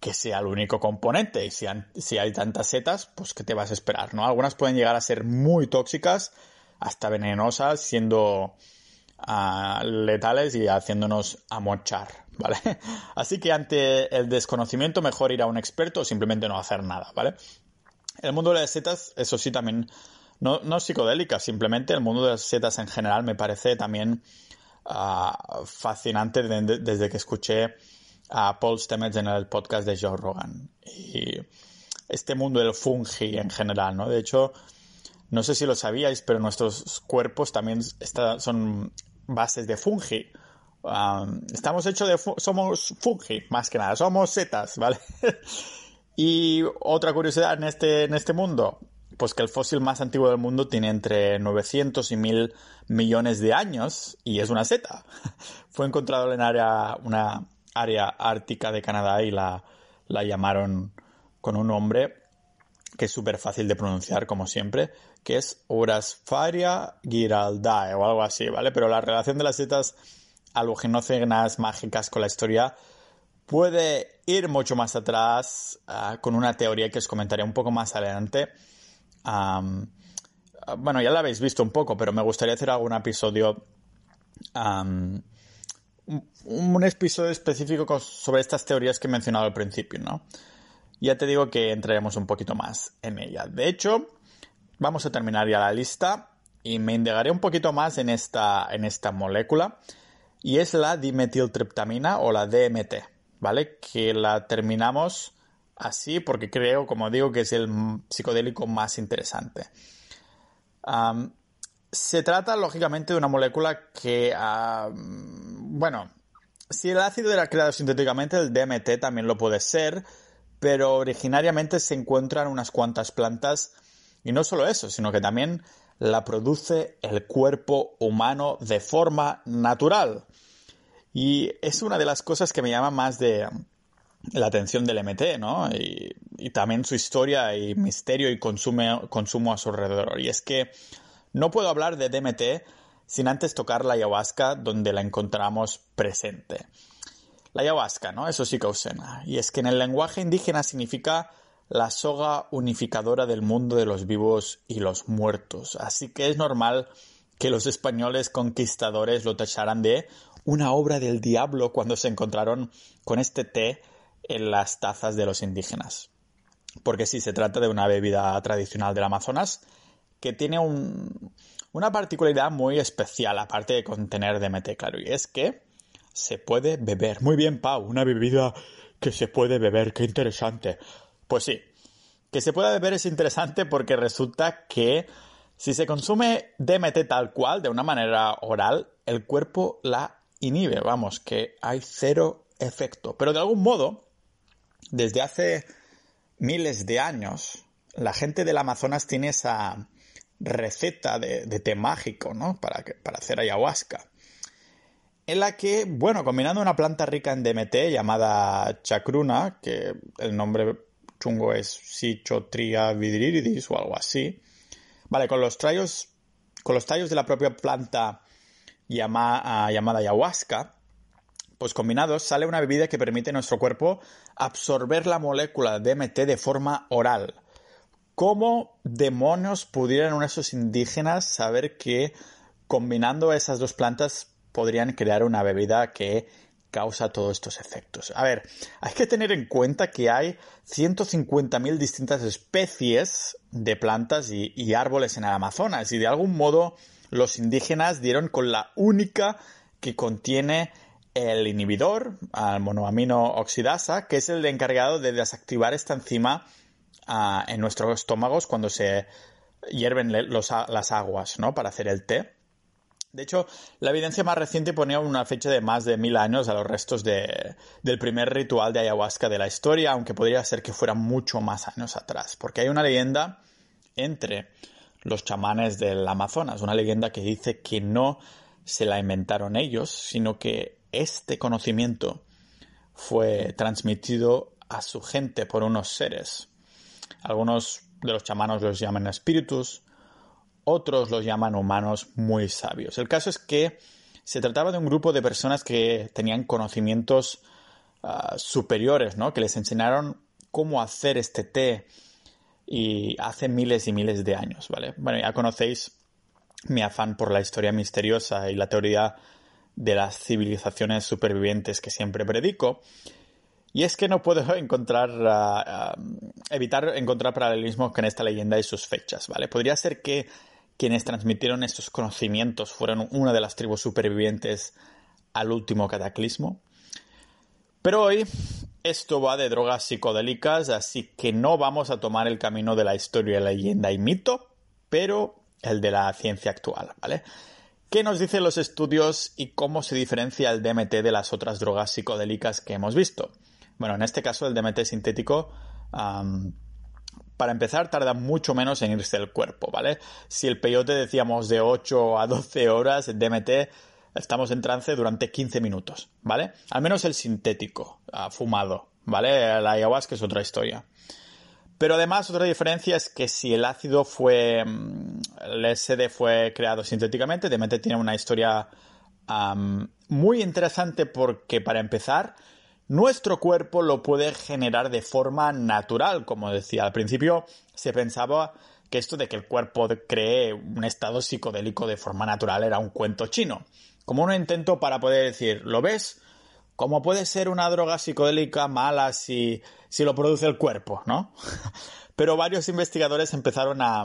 que sea el único componente. Y si, si hay tantas setas, pues ¿qué te vas a esperar? ¿no? Algunas pueden llegar a ser muy tóxicas, hasta venenosas, siendo ah, letales y haciéndonos amochar, ¿vale? Así que ante el desconocimiento mejor ir a un experto o simplemente no hacer nada, ¿vale? El mundo de las setas, eso sí, también no, no psicodélica, simplemente el mundo de las setas en general me parece también ah, fascinante desde que escuché a Paul Stamets en el podcast de Joe Rogan. Y este mundo del fungi en general, ¿no? De hecho, no sé si lo sabíais, pero nuestros cuerpos también son bases de fungi. Estamos hechos de... somos fungi, más que nada. Somos setas, ¿vale? y otra curiosidad en este, en este mundo pues que el fósil más antiguo del mundo tiene entre 900 y 1000 millones de años y es una seta. Fue encontrado en área, una área ártica de Canadá y la, la llamaron con un nombre que es súper fácil de pronunciar, como siempre, que es Urasfaria giraldae o algo así, ¿vale? Pero la relación de las setas alucinógenas mágicas con la historia puede ir mucho más atrás ah, con una teoría que os comentaré un poco más adelante bueno, ya la habéis visto un poco, pero me gustaría hacer algún episodio. un episodio específico sobre estas teorías que he mencionado al principio, ¿no? Ya te digo que entraremos un poquito más en ella. De hecho, vamos a terminar ya la lista y me indagaré un poquito más en esta, en esta molécula y es la dimetiltriptamina o la DMT, ¿vale? Que la terminamos así porque creo, como digo, que es el psicodélico más interesante. se trata, lógicamente, de una molécula que, bueno, si el ácido era creado sintéticamente, el DMT también lo puede ser, pero originariamente se encuentran unas cuantas plantas y no solo eso, sino que también la produce el cuerpo humano de forma natural. Y es una de las cosas que me llama más de, la atención del MT, ¿no? Y, también su historia y misterio y consumo a su alrededor. Y es que no puedo hablar de DMT sin antes tocar la ayahuasca donde la encontramos presente. La ayahuasca, ¿no? Eso sí suena. Y es que en el lenguaje indígena significa la soga unificadora del mundo de los vivos y los muertos. Así que es normal que los españoles conquistadores lo tacharan de una obra del diablo cuando se encontraron con este té en las tazas de los indígenas. Porque sí, se trata de una bebida tradicional del Amazonas que tiene una particularidad muy especial, aparte de contener DMT, claro, y es que se puede beber. Muy bien, Pau, una bebida que se puede beber, qué interesante. Pues sí, que se pueda beber es interesante porque resulta que si se consume DMT tal cual, de una manera oral, el cuerpo la inhibe, vamos, que hay cero efecto. Pero de algún modo, desde hace miles de años, la gente del Amazonas tiene esa receta de, té mágico, ¿no? Para, para hacer ayahuasca. En la que, bueno, combinando una planta rica en DMT llamada chacruna, que el nombre chungo es Sichotria vidriridis o algo así, vale, con los tallos, con los tallos de la propia planta llamada ayahuasca, pues combinados sale una bebida que permite a nuestro cuerpo absorber la molécula DMT de forma oral. ¿Cómo demonios pudieran esos indígenas saber que combinando esas dos plantas podrían crear una bebida que causa todos estos efectos? A ver, hay que tener en cuenta que hay 150.000 distintas especies de plantas y, árboles en el Amazonas y de algún modo los indígenas dieron con la única que contiene el inhibidor, al monoamino oxidasa, que es el encargado de desactivar esta enzima ah, en nuestros estómagos cuando se hierven las aguas, ¿no? Para hacer el té. De hecho, la evidencia más reciente ponía una fecha de más de mil años a los restos de, del primer ritual de ayahuasca de la historia, aunque podría ser que fuera mucho más años atrás, porque hay una leyenda entre los chamanes del Amazonas, una leyenda que dice que no se la inventaron ellos, sino que este conocimiento fue transmitido a su gente por unos seres. Algunos de los chamanos los llaman espíritus, otros los llaman humanos muy sabios. El caso es que se trataba de un grupo de personas que tenían conocimientos ah, superiores, ¿no? Que les enseñaron cómo hacer este té y hace miles y miles de años, ¿vale? Bueno, ya conocéis mi afán por la historia misteriosa y la teoría de las civilizaciones supervivientes que siempre predico. Y es que no puedo encontrar, ah, ah, evitar encontrar paralelismos con esta leyenda y sus fechas, ¿vale? Podría ser que quienes transmitieron estos conocimientos fueron una de las tribus supervivientes al último cataclismo. Pero hoy esto va de drogas psicodélicas, así que no vamos a tomar el camino de la historia, leyenda y mito, pero el de la ciencia actual, ¿vale? ¿Qué nos dicen los estudios y cómo se diferencia el DMT de las otras drogas psicodélicas que hemos visto? Bueno, en este caso el DMT sintético para empezar, tarda mucho menos en irse el cuerpo, ¿vale? Si el peyote decíamos de 8 a 12 horas, DMT estamos en trance durante 15 minutos, ¿vale? Al menos el sintético, fumado, ¿vale? La ayahuasca es otra historia. Pero además, otra diferencia es que si el ácido fue. Mm, el SD fue creado sintéticamente, DMT tiene una historia muy interesante porque, para empezar, nuestro cuerpo lo puede generar de forma natural, como decía. Al principio se pensaba que esto de que el cuerpo cree un estado psicodélico de forma natural era un cuento chino. Como un intento para poder decir, ¿lo ves? ¿Cómo puede ser una droga psicodélica mala si, si lo produce el cuerpo, no? Pero varios investigadores empezaron a,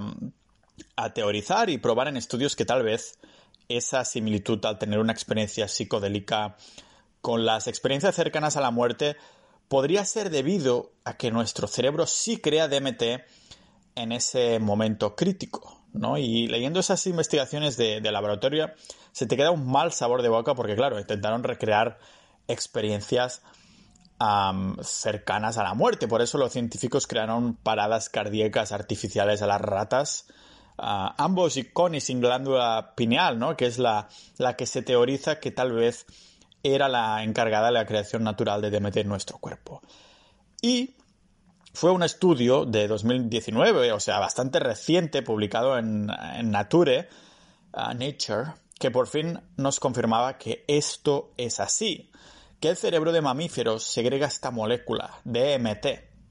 a teorizar y probar en estudios que tal vez esa similitud al tener una experiencia psicodélica con las experiencias cercanas a la muerte podría ser debido a que nuestro cerebro sí crea DMT en ese momento crítico, ¿no? Y leyendo esas investigaciones de, laboratorio se te queda un mal sabor de boca porque, claro, intentaron recrear experiencias cercanas a la muerte. Por eso los científicos crearon paradas cardíacas artificiales a las ratas, ambos y con y sin glándula pineal, ¿no? Que es la, la que se teoriza que tal vez era la encargada de la creación natural de DMT en nuestro cuerpo. Y fue un estudio de 2019, o sea, bastante reciente, publicado en, Nature, Nature, que por fin nos confirmaba que esto es así, que el cerebro de mamíferos segrega esta molécula, DMT,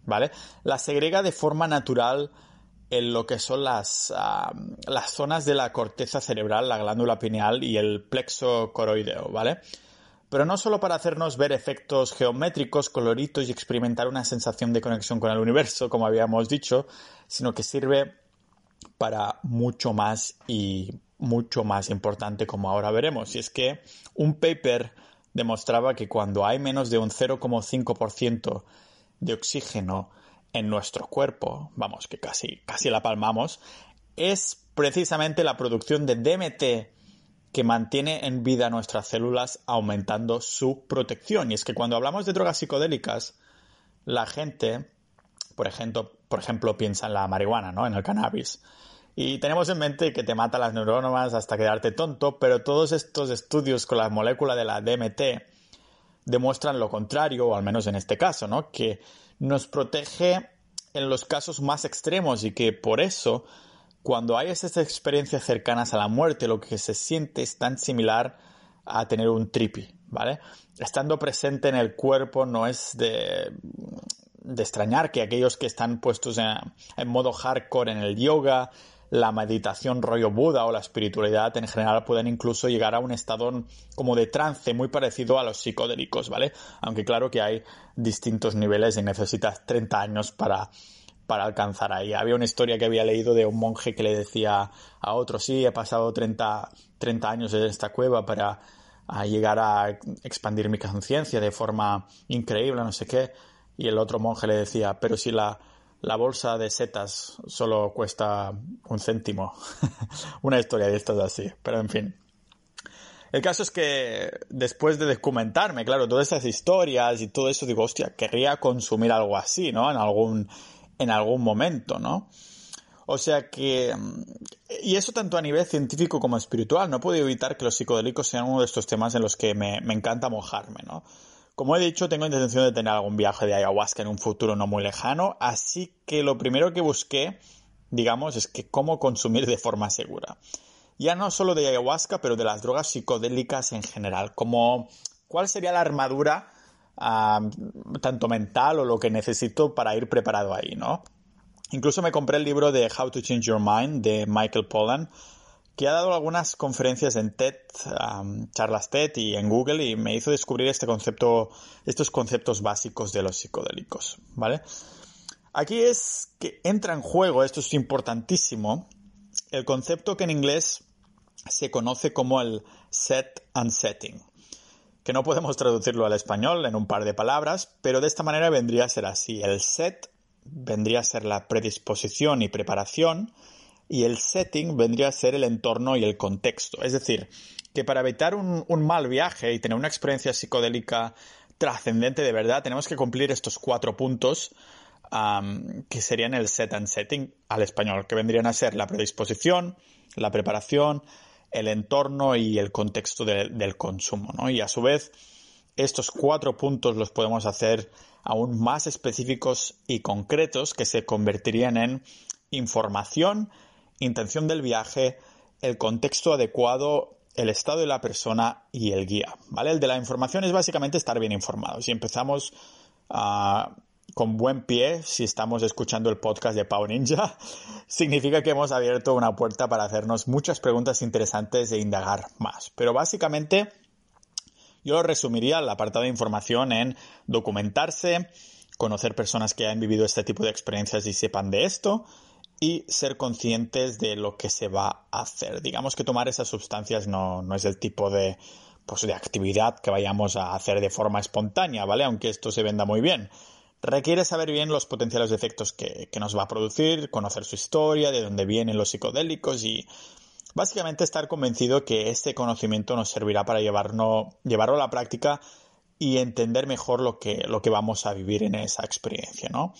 ¿vale? La segrega de forma natural en lo que son las, las zonas de la corteza cerebral, la glándula pineal y el plexo coroideo, ¿vale? Pero no solo para hacernos ver efectos geométricos, coloritos y experimentar una sensación de conexión con el universo, como habíamos dicho, sino que sirve para mucho más y mucho más importante, como ahora veremos. Y es que un paper demostraba que cuando hay menos de un 0,5% de oxígeno en nuestro cuerpo, vamos, que casi, casi la palmamos, es precisamente la producción de DMT que mantiene en vida nuestras células aumentando su protección. Y es que cuando hablamos de drogas psicodélicas, la gente, por ejemplo, por ejemplo piensa en la marihuana, ¿no? En el cannabis. Y tenemos en mente que te mata las neuronas hasta quedarte tonto, pero todos estos estudios con la molécula de la DMT demuestran lo contrario, o al menos en este caso, ¿no? Que nos protege en los casos más extremos y que por eso cuando hay esas experiencias cercanas a la muerte, lo que se siente es tan similar a tener un tripi, ¿vale? Estando presente en el cuerpo no es de, extrañar que aquellos que están puestos en, en, modo hardcore en el yoga, la meditación rollo Buda o la espiritualidad en general pueden incluso llegar a un estado como de trance muy parecido a los psicodélicos, ¿vale? Aunque claro que hay distintos niveles y necesitas 30 años para para alcanzar ahí. Había una historia que había leído de un monje que le decía a otro, sí, he pasado 30, 30 años en esta cueva para llegar a expandir mi conciencia de forma increíble, no sé qué. Y el otro monje le decía, pero si la, la bolsa de setas solo cuesta un céntimo. una historia de estas así, pero en fin. El caso es que después de documentarme, claro, todas esas historias y todo eso, digo, hostia, querría consumir algo así, ¿no? En algún, en algún momento, ¿no? O sea que... Y eso tanto a nivel científico como espiritual. No puedo evitar que los psicodélicos sean uno de estos temas en los que me, me encanta mojarme, ¿no? Como he dicho, tengo intención de tener algún viaje de ayahuasca en un futuro no muy lejano, así que lo primero que busqué, digamos, es que cómo consumir de forma segura ya no solo de ayahuasca, pero de las drogas psicodélicas en general, como cuál sería la armadura tanto mental o lo que necesito para ir preparado ahí, ¿no? Incluso me compré el libro de How to Change Your Mind de Michael Pollan, que ha dado algunas conferencias en TED, charlas TED y en Google y me hizo descubrir este concepto, estos conceptos básicos de los psicodélicos, ¿vale? Aquí es que entra en juego, esto es importantísimo, el concepto que en inglés se conoce como el set and setting, que no podemos traducirlo al español en un par de palabras, pero de esta manera vendría a ser así. El set vendría a ser la predisposición y preparación y el setting vendría a ser el entorno y el contexto. Es decir, que para evitar un, mal viaje y tener una experiencia psicodélica trascendente de verdad, tenemos que cumplir estos cuatro puntos que serían el set and setting al español, que vendrían a ser la predisposición, la preparación, el entorno y el contexto del consumo. ¿no? Y a su vez, estos cuatro puntos los podemos hacer aún más específicos y concretos que se convertirían en información, intención del viaje, el contexto adecuado, el estado de la persona y el guía. ¿vale? El de la información es básicamente estar bien informado. Si empezamos a con buen pie, si estamos escuchando el podcast de Pau Ninja, significa que hemos abierto una puerta para hacernos muchas preguntas interesantes e indagar más. Pero básicamente yo resumiría el apartado de información en documentarse, conocer personas que han vivido este tipo de experiencias y sepan de esto, y ser conscientes de lo que se va a hacer. Digamos que tomar esas sustancias no, no es el tipo de, pues, de actividad que vayamos a hacer de forma espontánea, ¿vale? Aunque esto se venda muy bien requiere saber bien los potenciales efectos que, nos va a producir, conocer su historia, de dónde vienen los psicodélicos y básicamente estar convencido que este conocimiento nos servirá para llevarlo a la práctica y entender mejor lo que, lo que vamos a vivir en esa experiencia, ¿no?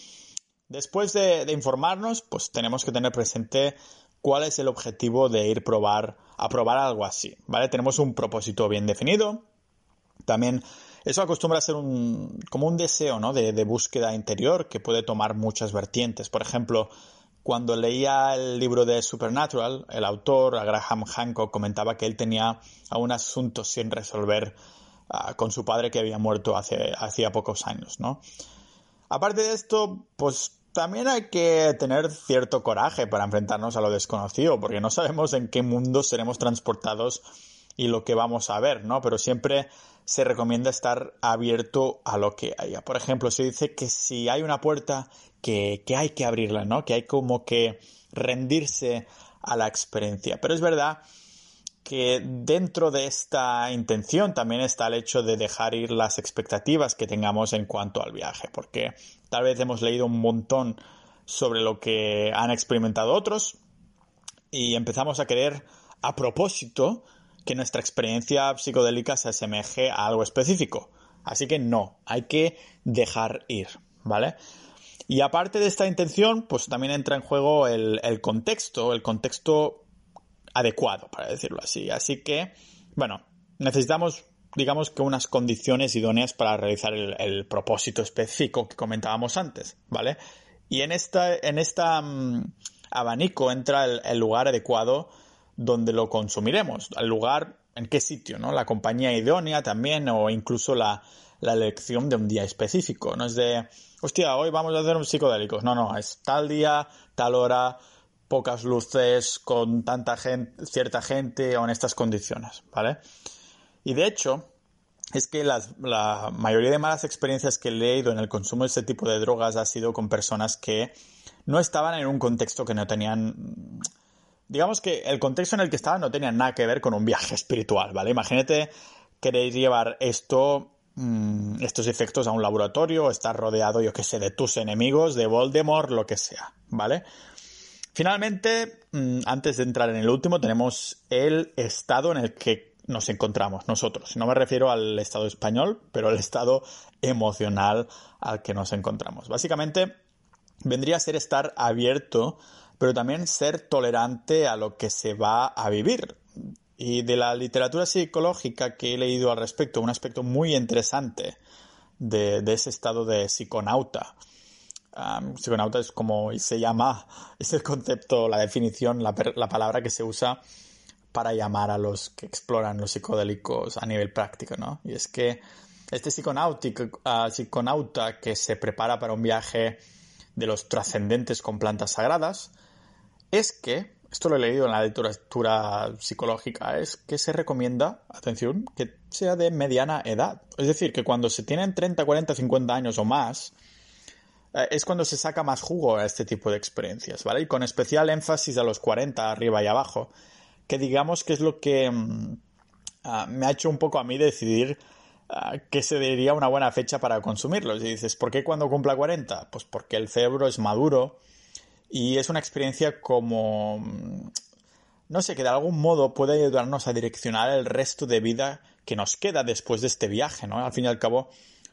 Después de, de, informarnos, pues tenemos que tener presente cuál es el objetivo de ir probar, a probar algo así, ¿vale? Tenemos un propósito bien definido. También eso acostumbra a ser un, como un deseo ¿no? de, búsqueda interior que puede tomar muchas vertientes. Por ejemplo, cuando leía el libro de Supernatural, el autor, Graham Hancock, comentaba que él tenía un asunto sin resolver ah, con su padre que había muerto hace hacía pocos años, ¿no? Aparte de esto, pues también hay que tener cierto coraje para enfrentarnos a lo desconocido, porque no sabemos en qué mundo seremos transportados y lo que vamos a ver, ¿no? Pero siempre se recomienda estar abierto a lo que haya. Por ejemplo, se dice que si hay una puerta que, hay que abrirla, ¿no? Que hay como que rendirse a la experiencia. Pero es verdad que dentro de esta intención también está el hecho de dejar ir las expectativas que tengamos en cuanto al viaje, porque tal vez hemos leído un montón sobre lo que han experimentado otros y empezamos a querer a propósito que nuestra experiencia psicodélica se asemeje a algo específico. Así que no, hay que dejar ir, ¿vale? Y aparte de esta intención, pues también entra en juego el, contexto, el contexto adecuado, para decirlo así. Así que, bueno, necesitamos, digamos que unas condiciones idóneas para realizar el, propósito específico que comentábamos antes, ¿vale? Y en esta, en esta mm, abanico entra el lugar adecuado donde lo consumiremos, al lugar, en qué sitio, ¿no? La compañía idónea también o incluso la, elección de un día específico. No es de, hostia, hoy vamos a hacer un psicodélico. No, no, es tal día, tal hora, pocas luces, con tanta gente, cierta gente o en estas condiciones, ¿vale? Y de hecho, es que la mayoría de malas experiencias que he leído en el consumo de este tipo de drogas ha sido con personas que no estaban en un contexto que no tenían digamos que el contexto en el que estaba no tenía nada que ver con un viaje espiritual, ¿vale? Imagínate querer llevar esto, mm, estos efectos a un laboratorio, estar rodeado, yo qué sé, de tus enemigos, de Voldemort, lo que sea, ¿vale? Finalmente, mm, antes de entrar en el último, tenemos el estado en el que nos encontramos nosotros. No me refiero al estado español, pero al estado emocional al que nos encontramos. Básicamente, vendría a ser estar abierto, pero también ser tolerante a lo que se va a vivir. Y de la literatura psicológica que he leído al respecto, un aspecto muy interesante de, ese estado de psiconauta. psiconauta es como se llama, es el concepto, la definición, la, la palabra que se usa para llamar a los que exploran los psicodélicos a nivel práctico, ¿no? Y es que este ah, psiconauta que se prepara para un viaje de los trascendentes con plantas sagradas, es que, esto lo he leído en la literatura psicológica, es que se recomienda, atención, que sea de mediana edad. Es decir, que cuando se tienen 30, 40, 50 años o más, eh, es cuando se saca más jugo a este tipo de experiencias, ¿vale? Y con especial énfasis a los 40, arriba y abajo, que digamos que es lo que mm, ah, me ha hecho un poco a mí decidir ah, que se diría una buena fecha para consumirlos. Y dices, ¿por qué cuando cumpla 40? Pues porque el cerebro es maduro y es una experiencia como... Mm, no sé, que de algún modo puede ayudarnos a direccionar el resto de vida que nos queda después de este viaje, ¿no? Al fin y al cabo,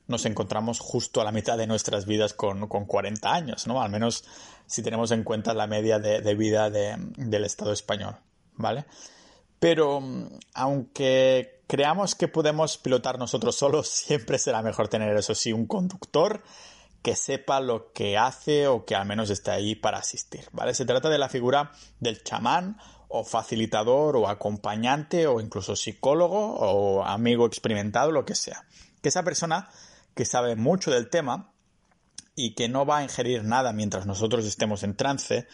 nos encontramos justo a la mitad de nuestras vidas con, con 40 años, ¿no? Al menos si tenemos en cuenta la media de, vida del Estado español. ¿vale? Pero mm, aunque creamos que podemos pilotar nosotros solos, siempre será mejor tener, eso sí, un conductor que sepa lo que hace o que al menos esté ahí para asistir, ¿vale? Se trata de la figura del chamán o facilitador o acompañante o incluso psicólogo o amigo experimentado, lo que sea. Que esa persona que sabe mucho del tema y que no va a ingerir nada mientras nosotros estemos en trance,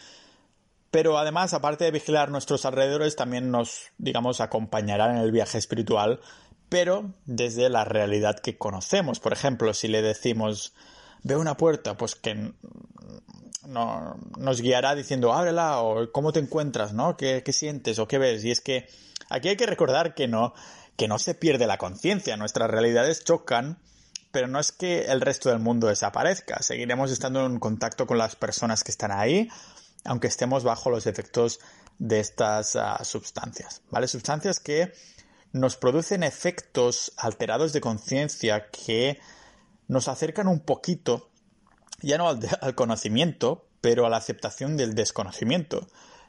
pero además, aparte de vigilar nuestros alrededores, también nos, digamos, acompañará en el viaje espiritual, pero desde la realidad que conocemos. Por ejemplo, si le decimos, ve una puerta, pues que no, nos guiará diciendo, ábrela, o cómo te encuentras, ¿no? ¿Qué, ¿Qué, sientes o qué ves? Y es que aquí hay que recordar que no, que no se pierde la conciencia, nuestras realidades chocan, pero no es que el resto del mundo desaparezca, seguiremos estando en contacto con las personas que están ahí, aunque estemos bajo los efectos de estas ah, sustancias, ¿vale? Sustancias que nos producen efectos alterados de conciencia que nos acercan un poquito, ya no al, conocimiento, pero a la aceptación del desconocimiento,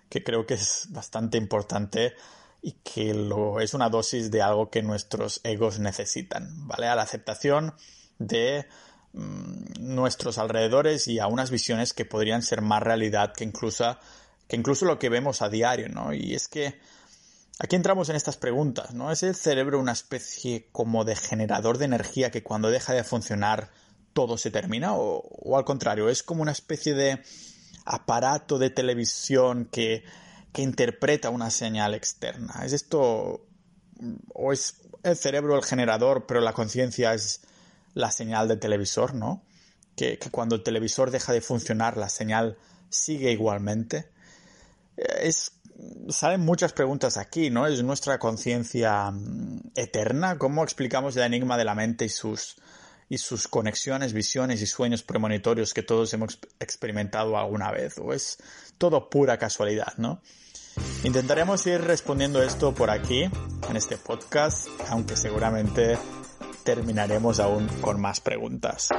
que creo que es bastante importante y que lo, es una dosis de algo que nuestros egos necesitan, ¿vale? A la aceptación de Mm, nuestros alrededores y a unas visiones que podrían ser más realidad que incluso, que incluso lo que vemos a diario, ¿no? Y es que aquí entramos en estas preguntas, ¿no? ¿Es el cerebro una especie como de generador de energía que cuando deja de funcionar todo se termina? ¿O, al contrario, es como una especie de aparato de televisión que, que interpreta una señal externa? ¿Es esto o es el cerebro el generador, pero la conciencia es la señal del televisor, ¿no? Que, cuando el televisor deja de funcionar, la señal sigue igualmente. Es, salen muchas preguntas aquí, ¿no? ¿Es nuestra conciencia mm, eterna? ¿Cómo explicamos el enigma de la mente y sus, y sus conexiones, visiones y sueños premonitorios que todos hemos experimentado alguna vez? ¿O es todo pura casualidad, ¿no? Intentaremos ir respondiendo esto por aquí, en este podcast, aunque seguramente terminaremos aún con más preguntas.